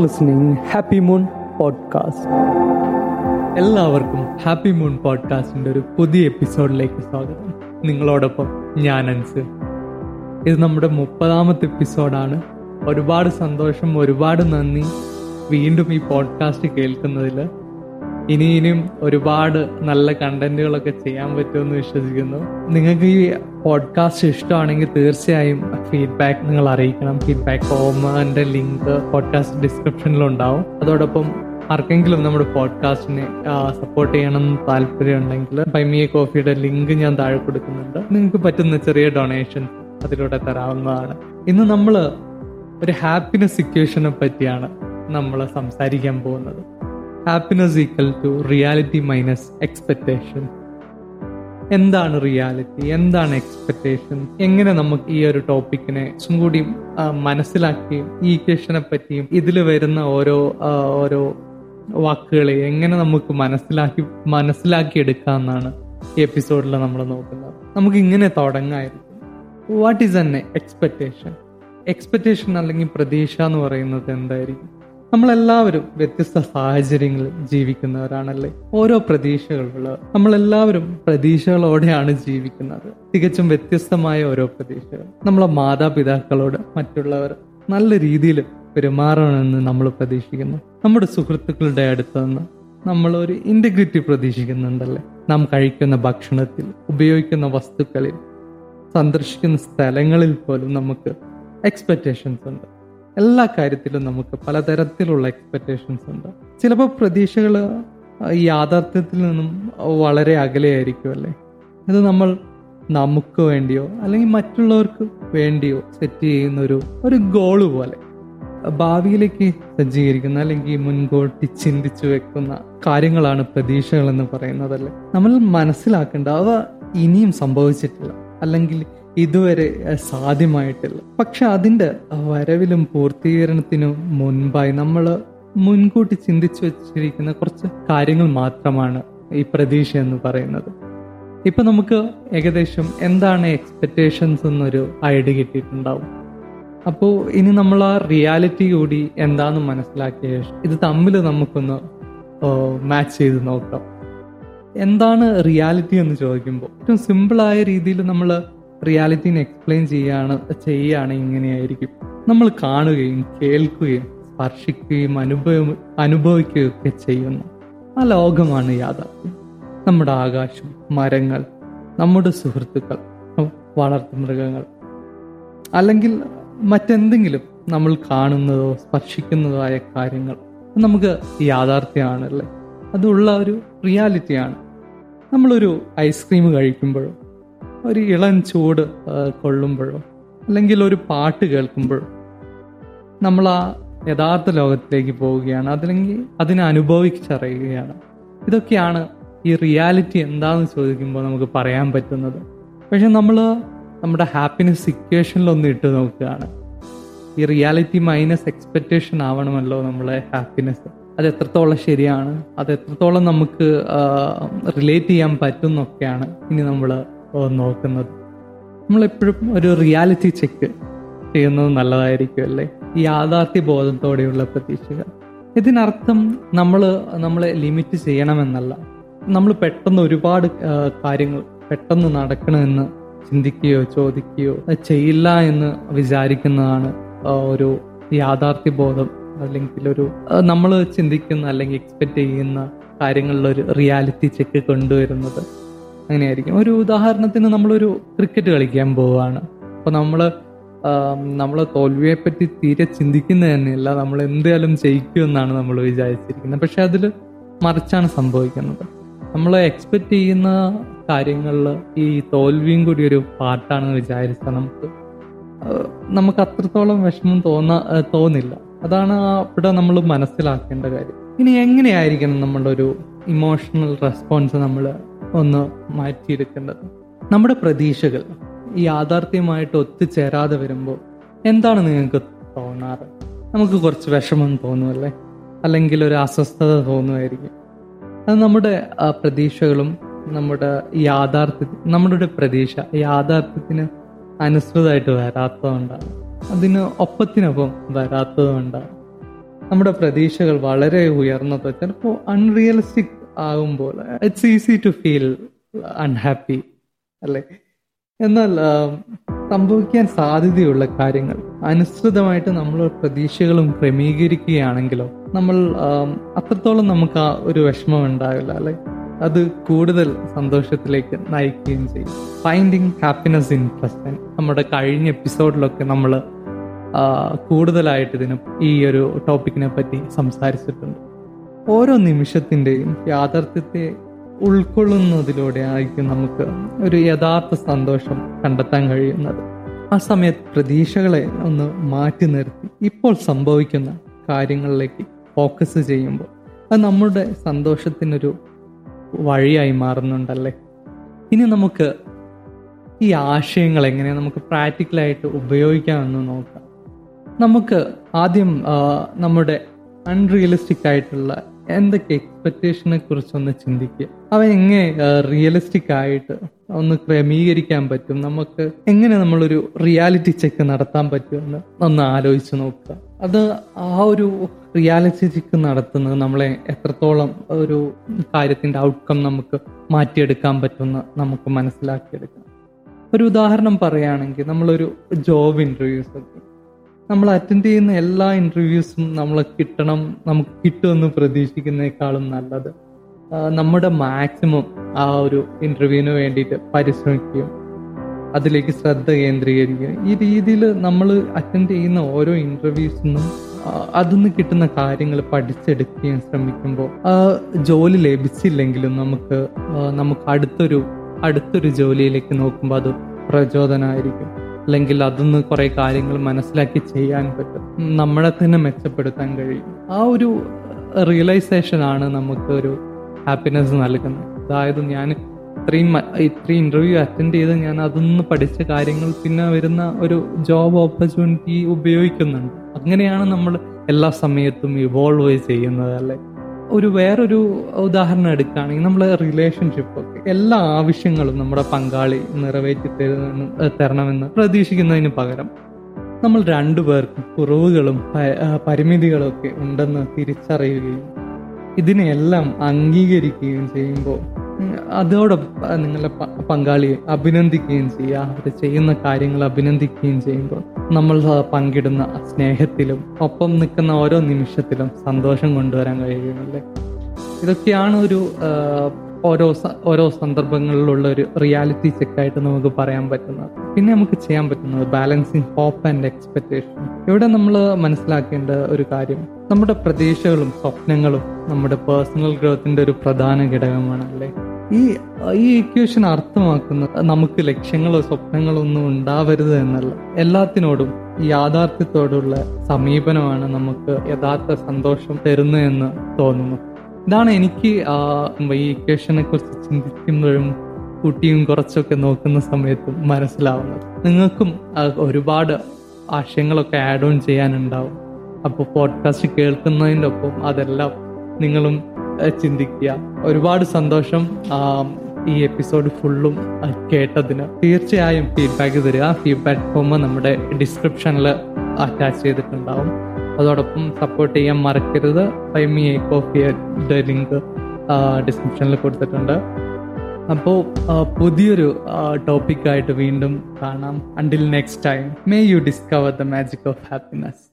listening happy moon podcast എല്ലാവർക്കും happy moon പോഡ്കാസ്റ്റിന്റെ ഒരു പുതിയ എപ്പിസോഡിലേക്ക് സ്വാഗതം. നിങ്ങളോടൊപ്പം ഞാൻ അൻസ്. ഇത് നമ്മുടെ മുപ്പതാമത്തെ എപ്പിസോഡാണ് ഒരുപാട് സന്തോഷം ഒരുപാട് നന്ദി. വീണ്ടും ഈ പോഡ്കാസ്റ്റ് കേൾക്കുന്നതിൽ ഇനിയും ഒരുപാട് നല്ല കണ്ടന്റുകളൊക്കെ ചെയ്യാൻ പറ്റുമെന്ന് വിശ്വസിക്കുന്നു. നിങ്ങൾക്ക് ഈ പോഡ്കാസ്റ്റ് ഇഷ്ടമാണെങ്കിൽ തീർച്ചയായും ഫീഡ്ബാക്ക് നിങ്ങൾ അറിയിക്കണം. ഫീഡ്ബാക്ക് ഫോമിന്റെ ലിങ്ക് പോഡ്കാസ്റ്റ് ഡിസ്ക്രിപ്ഷനിൽ ഉണ്ടാവും. അതോടൊപ്പം ആർക്കെങ്കിലും നമ്മുടെ പോഡ്കാസ്റ്റിനെ സപ്പോർട്ട് ചെയ്യണം എന്ന് താല്പര്യം ഉണ്ടെങ്കിൽ ബൈമിയ കോഫിയുടെ ലിങ്ക് ഞാൻ താഴെ കൊടുക്കുന്നുണ്ട്. നിങ്ങൾക്ക് പറ്റുന്ന ചെറിയ ഡൊണേഷൻ അതിലൂടെ തരാവുന്നതാണ്. ഇന്ന് നമ്മൾ ഒരു ഹാപ്പിനെസ് സിറ്റുവേഷനെ പറ്റിയാണ് നമ്മൾ സംസാരിക്കാൻ പോകുന്നത്. Happiness equal to reality minus expectation എന്താണ് റിയാലിറ്റി എന്താണ് എക്സ്പെക്ടേഷൻ എങ്ങനെ നമുക്ക് ഈ ഒരു ടോപ്പിക്കിനെ കൂടി മനസ്സിലാക്കുകയും ഈ ഇക്വേഷനെ പറ്റിയും ഇതിൽ വരുന്ന ഓരോ ഓരോ വാക്കുകളെ എങ്ങനെ നമുക്ക് മനസ്സിലാക്കി മനസ്സിലാക്കി എന്നാണ് ഈ എപ്പിസോഡിൽ നമ്മൾ നോക്കുന്നത്. നമുക്ക് ഇങ്ങനെ തുടങ്ങായിരുന്നു. What is an expectation expectation അല്ലെങ്കിൽ പ്രതീക്ഷ എന്ന് പറയുന്നത് എന്തായിരിക്കും? നമ്മളെല്ലാവരും വ്യത്യസ്ത സാഹചര്യങ്ങളിൽ ജീവിക്കുന്നവരാണല്ലേ? ഓരോ പ്രതീക്ഷകളുള്ളത് നമ്മളെല്ലാവരും പ്രതീക്ഷകളോടെയാണ് ജീവിക്കുന്നത്. തികച്ചും വ്യത്യസ്തമായ ഓരോ പ്രതീക്ഷകൾ. നമ്മളെ മാതാപിതാക്കളോട് മറ്റുള്ളവർ നല്ല രീതിയിൽ പെരുമാറണമെന്ന് നമ്മൾ പ്രതീക്ഷിക്കുന്നു. നമ്മുടെ സുഹൃത്തുക്കളുടെ അടുത്ത് നിന്ന് നമ്മൾ ഒരു ഇന്റഗ്രിറ്റി പ്രതീക്ഷിക്കുന്നുണ്ടല്ലേ? നാം കഴിക്കുന്ന ഭക്ഷണത്തിൽ ഉപയോഗിക്കുന്ന വസ്തുക്കളിൽ സന്ദർശിക്കുന്ന സ്ഥലങ്ങളിൽ പോലും നമുക്ക് എക്സ്പെക്റ്റേഷൻസ് ഉണ്ട്. എല്ലാ കാര്യത്തിലും നമുക്ക് പലതരത്തിലുള്ള എക്സ്പെക്റ്റേഷൻസ് ഉണ്ട്. ചിലപ്പോൾ പ്രതീക്ഷകൾ യാഥാർത്ഥ്യത്തിൽ നിന്നും വളരെ അകലെയായിരിക്കും അല്ലേ? ഇത് നമ്മൾ നമുക്ക് വേണ്ടിയോ അല്ലെങ്കിൽ മറ്റുള്ളവർക്ക് വേണ്ടിയോ സെറ്റ് ചെയ്യുന്ന ഒരു ഒരു ഗോൾ പോലെ. ഭാവിയിലേക്ക് സജ്ജീകരിക്കുന്ന അല്ലെങ്കിൽ മുൻകൂട്ടി ചിന്തിച്ചു വെക്കുന്ന കാര്യങ്ങളാണ് പ്രതീക്ഷകൾ എന്ന് പറയുന്നതല്ലേ നമ്മൾ മനസ്സിലാക്കേണ്ട അവ ഇനിയും സംഭവിച്ചിട്ടില്ല. അല്ലെങ്കിൽ ഇതുവരെ സാധ്യമായിട്ടില്ല. പക്ഷെ അതിന്റെ വരവിലും പൂർത്തീകരണത്തിനും മുൻപായി നമ്മൾ മുൻകൂട്ടി ചിന്തിച്ചു വച്ചിരിക്കുന്ന കുറച്ച് കാര്യങ്ങൾ മാത്രമാണ് ഈ പ്രതീക്ഷ എന്ന് പറയുന്നത്. ഇപ്പൊ നമുക്ക് ഏകദേശം എന്താണ് എക്സ്പെക്ടേഷൻസ് എന്നൊരു ഐഡിയ കിട്ടിയിട്ടുണ്ടാവും. അപ്പോൾ ഇനി നമ്മൾ ആ റിയാലിറ്റി കൂടി എന്താണെന്ന് മനസ്സിലാക്കിയ ഇത് തമ്മിൽ നമുക്കൊന്ന് മാച്ച് ചെയ്ത് നോക്കാം. എന്താണ് റിയാലിറ്റി എന്ന് ചോദിക്കുമ്പോൾ ഏറ്റവും സിമ്പിളായ രീതിയിൽ നമ്മൾ റിയാലിറ്റിനെ എക്സ്പ്ലെയിൻ ചെയ്യാണ് ചെയ്യുകയാണ് ഇങ്ങനെയായിരിക്കും. നമ്മൾ കാണുകയും കേൾക്കുകയും സ്പർശിക്കുകയും അനുഭവം അനുഭവിക്കുകയും ഒക്കെ ചെയ്യുന്നു. ആ ലോകമാണ് യാഥാർത്ഥ്യം. നമ്മുടെ ആകാശം മരങ്ങൾ നമ്മുടെ സുഹൃത്തുക്കൾ വളർത്തു മൃഗങ്ങൾ. അല്ലെങ്കിൽ മറ്റെന്തെങ്കിലും നമ്മൾ കാണുന്നതോ സ്പർശിക്കുന്നതോ ആയ കാര്യങ്ങൾ. നമുക്ക് യാഥാർത്ഥ്യമാണല്ലേ? അതുള്ള ഒരു റിയാലിറ്റിയാണ്. നമ്മളൊരു ഐസ്ക്രീം കഴിക്കുമ്പോഴോ ഒരു ഇളം ചൂട് കൊള്ളുമ്പോഴോ അല്ലെങ്കിൽ ഒരു പാട്ട് കേൾക്കുമ്പോഴോ നമ്മൾ ആ യഥാർത്ഥ ലോകത്തിലേക്ക് പോവുകയാണ്. അതല്ലെങ്കിൽ അതിനെ അനുഭവിച്ചറിയുകയാണ്. ഇതൊക്കെയാണ് ഈ റിയാലിറ്റി എന്താണെന്ന് ചോദിക്കുമ്പോൾ നമുക്ക് പറയാൻ പറ്റുന്നത്. പക്ഷെ നമ്മൾ നമ്മുടെ ഹാപ്പിനെസ് സിറ്റുവേഷനിലൊന്ന് ഇട്ട് നോക്കുകയാണ്. ഈ റിയാലിറ്റി മൈനസ് എക്സ്പെക്റ്റേഷൻ ആവണമല്ലോ നമ്മളെ ഹാപ്പിനെസ് അത് എത്രത്തോളം ശരിയാണ്? അത് എത്രത്തോളം നമുക്ക് റിലേറ്റ് ചെയ്യാൻ പറ്റുന്നൊക്കെയാണ് ഇനി നമ്മൾ നോക്കുന്നത്. നമ്മളെപ്പോഴും ഒരു റിയാലിറ്റി ചെക്ക് ചെയ്യുന്നത് നല്ലതായിരിക്കും അല്ലേ? യാഥാർത്ഥ്യ ബോധത്തോടെയുള്ള പ്രതീക്ഷകൾ. ഇതിനർത്ഥം നമ്മൾ നമ്മളെ ലിമിറ്റ് ചെയ്യണമെന്നല്ല. നമ്മൾ പെട്ടെന്ന് ഒരുപാട് കാര്യങ്ങൾ പെട്ടെന്ന് നടക്കണമെന്ന് ചിന്തിക്കുകയോ ചോദിക്കുകയോ ചെയ്യില്ല എന്ന് വിചാരിക്കുന്നതാണ് ഒരു യാഥാർത്ഥ്യ ബോധം അല്ലെങ്കിൽ ഒരു നമ്മൾ ചിന്തിക്കുന്ന അല്ലെങ്കിൽ എക്സ്പെക്ട് ചെയ്യുന്ന കാര്യങ്ങളിലൊരു റിയാലിറ്റി ചെക്ക് കൊണ്ടുവരുന്നത്. അങ്ങനെയായിരിക്കും. ഒരു ഉദാഹരണത്തിന് നമ്മളൊരു ക്രിക്കറ്റ് കളിക്കാൻ പോവുകയാണ് അപ്പോൾ നമ്മൾ നമ്മൾ തോൽവിയെ പറ്റി തീരെ ചിന്തിക്കുന്നത് തന്നെയല്ല. നമ്മൾ എന്തായാലും ജയിക്കുമെന്നാണ് നമ്മൾ വിചാരിച്ചിരിക്കുന്നത്. പക്ഷെ അതിൽ മറിച്ചാണ് സംഭവിക്കുന്നത്. നമ്മൾ എക്സ്പെക്ട് ചെയ്യുന്ന കാര്യങ്ങളിൽ ഈ തോൽവിയും കൂടി ഒരു പാർട്ടാണെന്ന് വിചാരിച്ചാൽ നമുക്ക് നമുക്ക് അത്രത്തോളം വിഷമം തോന്ന തോന്നില്ല. അതാണ് അവിടെ നമ്മൾ മനസ്സിലാക്കേണ്ട കാര്യം. ഇനി എങ്ങനെയായിരിക്കണം നമ്മുടെ ഒരു ഇമോഷണൽ റെസ്പോൺസ് നമ്മൾ ഒന്ന് മാറ്റിയെടുക്കേണ്ടത്. നമ്മുടെ പ്രതീക്ഷകൾ യാഥാർത്ഥ്യമായിട്ട് ഒത്തുചേരാതെ വരുമ്പോൾ എന്താണ് നിങ്ങൾക്ക് തോന്നാറ്? നമുക്ക് കുറച്ച് വിഷമം തോന്നുമല്ലേ? അല്ലെങ്കിൽ ഒരു അസ്വസ്ഥത തോന്നുമായിരിക്കും. അത് നമ്മുടെ പ്രതീക്ഷകളും നമ്മുടെ യാഥാർത്ഥ്യ നമ്മുടെ പ്രതീക്ഷ യാഥാർത്ഥ്യത്തിന് അനുസൃതമായിട്ട് വരാത്തതുകൊണ്ടാണ്. അതിന് ഒപ്പത്തിനൊപ്പം വരാത്തതുകൊണ്ടാണ്. നമ്മുടെ പ്രതീക്ഷകൾ വളരെ ഉയർന്നത് ചിലപ്പോൾ അൺറിയലിസ്റ്റിക് ആകുമ്പോൾ it's easy to feel unhappy അല്ലേ? എന്നാൽ സംഭവിക്കാൻ സാധ്യതയുള്ള കാര്യങ്ങൾ അനുസൃതമായിട്ട് നമ്മൾ പ്രതീക്ഷകളും ക്രമീകരിക്കുകയാണെങ്കിലോ നമ്മൾ അത്രത്തോളം നമുക്ക് ആ ഒരു വിഷമം ഉണ്ടാവില്ല അല്ലെ? അത് കൂടുതൽ സന്തോഷത്തിലേക്ക് നയിക്കുകയും ചെയ്യും. ഫൈൻഡിങ് ഹാപ്പിനെസ് ഇൻ പ്രസന്റ് നമ്മുടെ കഴിഞ്ഞ എപ്പിസോഡിലൊക്കെ നമ്മൾ കൂടുതലായിട്ട് ഇതിന് ഈ ഒരു ടോപ്പിക്കിനെ പറ്റി സംസാരിച്ചിട്ടുണ്ട്. ഓരോ നിമിഷത്തിന്റെയും യാഥാർത്ഥ്യത്തെ ഉൾക്കൊള്ളുന്നതിലൂടെ ആയിരിക്കും നമുക്ക് ഒരു യഥാർത്ഥ സന്തോഷം കണ്ടെത്താൻ കഴിയുന്നത്. ആ സമയത്ത് പ്രതീക്ഷകളെ ഒന്ന് മാറ്റി നിർത്തി. ഇപ്പോൾ സംഭവിക്കുന്ന കാര്യങ്ങളിലേക്ക് ഫോക്കസ് ചെയ്യുമ്പോൾ അത് നമ്മുടെ സന്തോഷത്തിനൊരു വഴിയായി മാറുന്നുണ്ടല്ലേ? ഇനി നമുക്ക് ഈ ആശയങ്ങൾ എങ്ങനെ നമുക്ക് പ്രാക്ടിക്കലായിട്ട് ഉപയോഗിക്കാമെന്ന് നോക്കാം. നമുക്ക് ആദ്യം നമ്മുടെ അൺറിയലിസ്റ്റിക് ആയിട്ടുള്ള എന്തൊക്കെ എക്സ്പെക്റ്റേഷനെ കുറിച്ചൊന്ന് ചിന്തിക്കുക. അവ എങ്ങനെ റിയലിസ്റ്റിക് ആയിട്ട് ഒന്ന് ക്രമീകരിക്കാൻ പറ്റും? നമുക്ക് എങ്ങനെ നമ്മളൊരു റിയാലിറ്റി ചെക്ക് നടത്താൻ പറ്റുമെന്ന് ഒന്ന് ആലോചിച്ച് നോക്കുക. അത് ആ ഒരു റിയാലിറ്റി ചെക്ക് നടത്തുന്നത് നമ്മളെ എത്രത്തോളം ഒരു കാര്യത്തിന്റെ ഔട്ട്കം നമുക്ക് മാറ്റിയെടുക്കാൻ പറ്റുമെന്ന് നമുക്ക് മനസ്സിലാക്കിയെടുക്കാം. ഒരു ഉദാഹരണം പറയുകയാണെങ്കിൽ നമ്മളൊരു ജോബ് ഇന്റർവ്യൂസ് ഒക്കെ നമ്മൾ അറ്റൻഡ് ചെയ്യുന്ന എല്ലാ ഇന്റർവ്യൂസും നമ്മൾ കിട്ടണം നമുക്ക് കിട്ടുമെന്ന് പ്രതീക്ഷിക്കുന്നേക്കാളും നല്ലത്. നമ്മുടെ മാക്സിമം ആ ഒരു ഇന്റർവ്യൂവിന് വേണ്ടിയിട്ട് പരിശ്രമിക്കുകയും അതിലേക്ക് ശ്രദ്ധ കേന്ദ്രീകരിക്കുകയും. ഈ രീതിയിൽ നമ്മൾ അറ്റൻഡ് ചെയ്യുന്ന ഓരോ ഇന്റർവ്യൂസിനും അതിൽ കിട്ടുന്ന കാര്യങ്ങൾ പഠിച്ചെടുക്കുകയും ശ്രമിക്കുമ്പോൾ ജോലി ലഭിച്ചില്ലെങ്കിലും നമുക്ക് നമുക്ക് അടുത്തൊരു അടുത്തൊരു ജോലിയിലേക്ക് നോക്കുമ്പോൾ അത് പ്രചോദനമായിരിക്കും അല്ലെങ്കിൽ അതിന്ന് കുറെ കാര്യങ്ങൾ മനസ്സിലാക്കി ചെയ്യാൻ പറ്റും. നമ്മളെ തന്നെ മെച്ചപ്പെടുത്താൻ കഴിയും. ആ ഒരു റിയലൈസേഷൻ ആണ് നമുക്ക് ഒരു ഹാപ്പിനെസ് നൽകുന്നത്. അതായത് ഞാൻ ഇത്രയും ഇത്രയും ഇന്റർവ്യൂ അറ്റൻഡ് ചെയ്ത് ഞാൻ അതിന്ന് പഠിച്ച കാര്യങ്ങൾ പിന്നെ വരുന്ന ഒരു ജോബ് ഓപ്പർച്യൂണിറ്റി ഉപയോഗിക്കുന്നുണ്ട്. അങ്ങനെയാണ് നമ്മൾ എല്ലാ സമയത്തും ഇവോൾവ് ചെയ്യുന്നത് അല്ലെ? ഒരു വേറൊരു ഉദാഹരണം എടുക്കുകയാണെങ്കിൽ നമ്മൾ റിലേഷൻഷിപ്പ് ഒക്കെ എല്ലാ ആവശ്യങ്ങളും നമ്മുടെ പങ്കാളി നിറവേറ്റി തരുന്ന തരണമെന്ന് പ്രതീക്ഷിക്കുന്നതിന് പകരം നമ്മൾ രണ്ടുപേർക്കും കുറവുകളും പരിമിതികളും ഒക്കെ ഉണ്ടെന്ന് തിരിച്ചറിയുകയും ഇതിനെയെല്ലാം അംഗീകരിക്കുകയും ചെയ്യുമ്പോൾ അതോടൊപ്പം നിങ്ങളുടെ പങ്കാളിയെ അഭിനന്ദിക്കുകയും ചെയ്യുക. അവർ ചെയ്യുന്ന കാര്യങ്ങൾ അഭിനന്ദിക്കുകയും ചെയ്യുമ്പോൾ നമ്മൾ പങ്കിടുന്ന സ്നേഹത്തിലും ഒപ്പം നിൽക്കുന്ന ഓരോ നിമിഷത്തിലും സന്തോഷം കൊണ്ടുവരാൻ കഴിയുമല്ലേ ഇതൊക്കെയാണ് ഒരു ഓരോ ഓരോ സന്ദർഭങ്ങളിലുള്ള ഒരു റിയാലിറ്റി ചെക്കായിട്ട് നമുക്ക് പറയാൻ പറ്റുന്നത്. പിന്നെ നമുക്ക് ചെയ്യാൻ പറ്റുന്നത് ബാലൻസിങ് ഹോപ്പ് ആൻഡ് എക്സ്പെക്ടേഷൻ ഇവിടെ നമ്മൾ മനസ്സിലാക്കേണ്ട ഒരു കാര്യം നമ്മുടെ പ്രതീക്ഷകളും സ്വപ്നങ്ങളും നമ്മുടെ പേഴ്സണൽ ഗ്രോത്തിന്റെ ഒരു പ്രധാന ഘടകമാണ് അല്ലേ? ഈ ഈ ഇക്വേഷൻ അർത്ഥമാക്കുന്നത് നമുക്ക് ലക്ഷ്യങ്ങളോ സ്വപ്നങ്ങളോ ഒന്നും ഉണ്ടാവരുത് എന്നല്ല. എല്ലാത്തിനോടും യാഥാർത്ഥ്യത്തോടുള്ള സമീപനമാണ് നമുക്ക് യഥാർത്ഥ സന്തോഷം തരുന്നതെന്ന് തോന്നുന്നു. ഇതാണ് എനിക്ക് ഈ ഇക്വേഷനെ കുറിച്ച് ചിന്തിക്കുമ്പോഴും കുട്ടിയും കുറച്ചൊക്കെ നോക്കുന്ന സമയത്തും മനസ്സിലാവുന്നത്. നിങ്ങൾക്കും ഒരുപാട് ആശയങ്ങളൊക്കെ ആഡ് ഓൺ ചെയ്യാനുണ്ടാവും. അപ്പോൾ പോഡ്കാസ്റ്റ് കേൾക്കുന്നതിന്റെ ഒപ്പം അതെല്ലാം നിങ്ങളും ചിന്തിക്കുക. ഒരുപാട് സന്തോഷം ഈ എപ്പിസോഡ് ഫുള്ളും കേട്ടതിന്. തീർച്ചയായും ഫീഡ്ബാക്ക് തരിക. ഫീഡ്ബാക്ക് ഫോം നമ്മുടെ ഡിസ്ക്രിപ്ഷനിൽ അറ്റാച്ച് ചെയ്തിട്ടുണ്ടാവും. അതോടൊപ്പം സപ്പോർട്ട് ചെയ്യാൻ മറക്കരുത്. ഫൈമി എ കോഫിയുടെ ലിങ്ക് ഡിസ്ക്രിപ്ഷനിൽ കൊടുത്തിട്ടുണ്ട്. അപ്പോൾ പുതിയൊരു ടോപ്പിക്കായിട്ട് വീണ്ടും കാണാം. Until next time may you discover the magic of happiness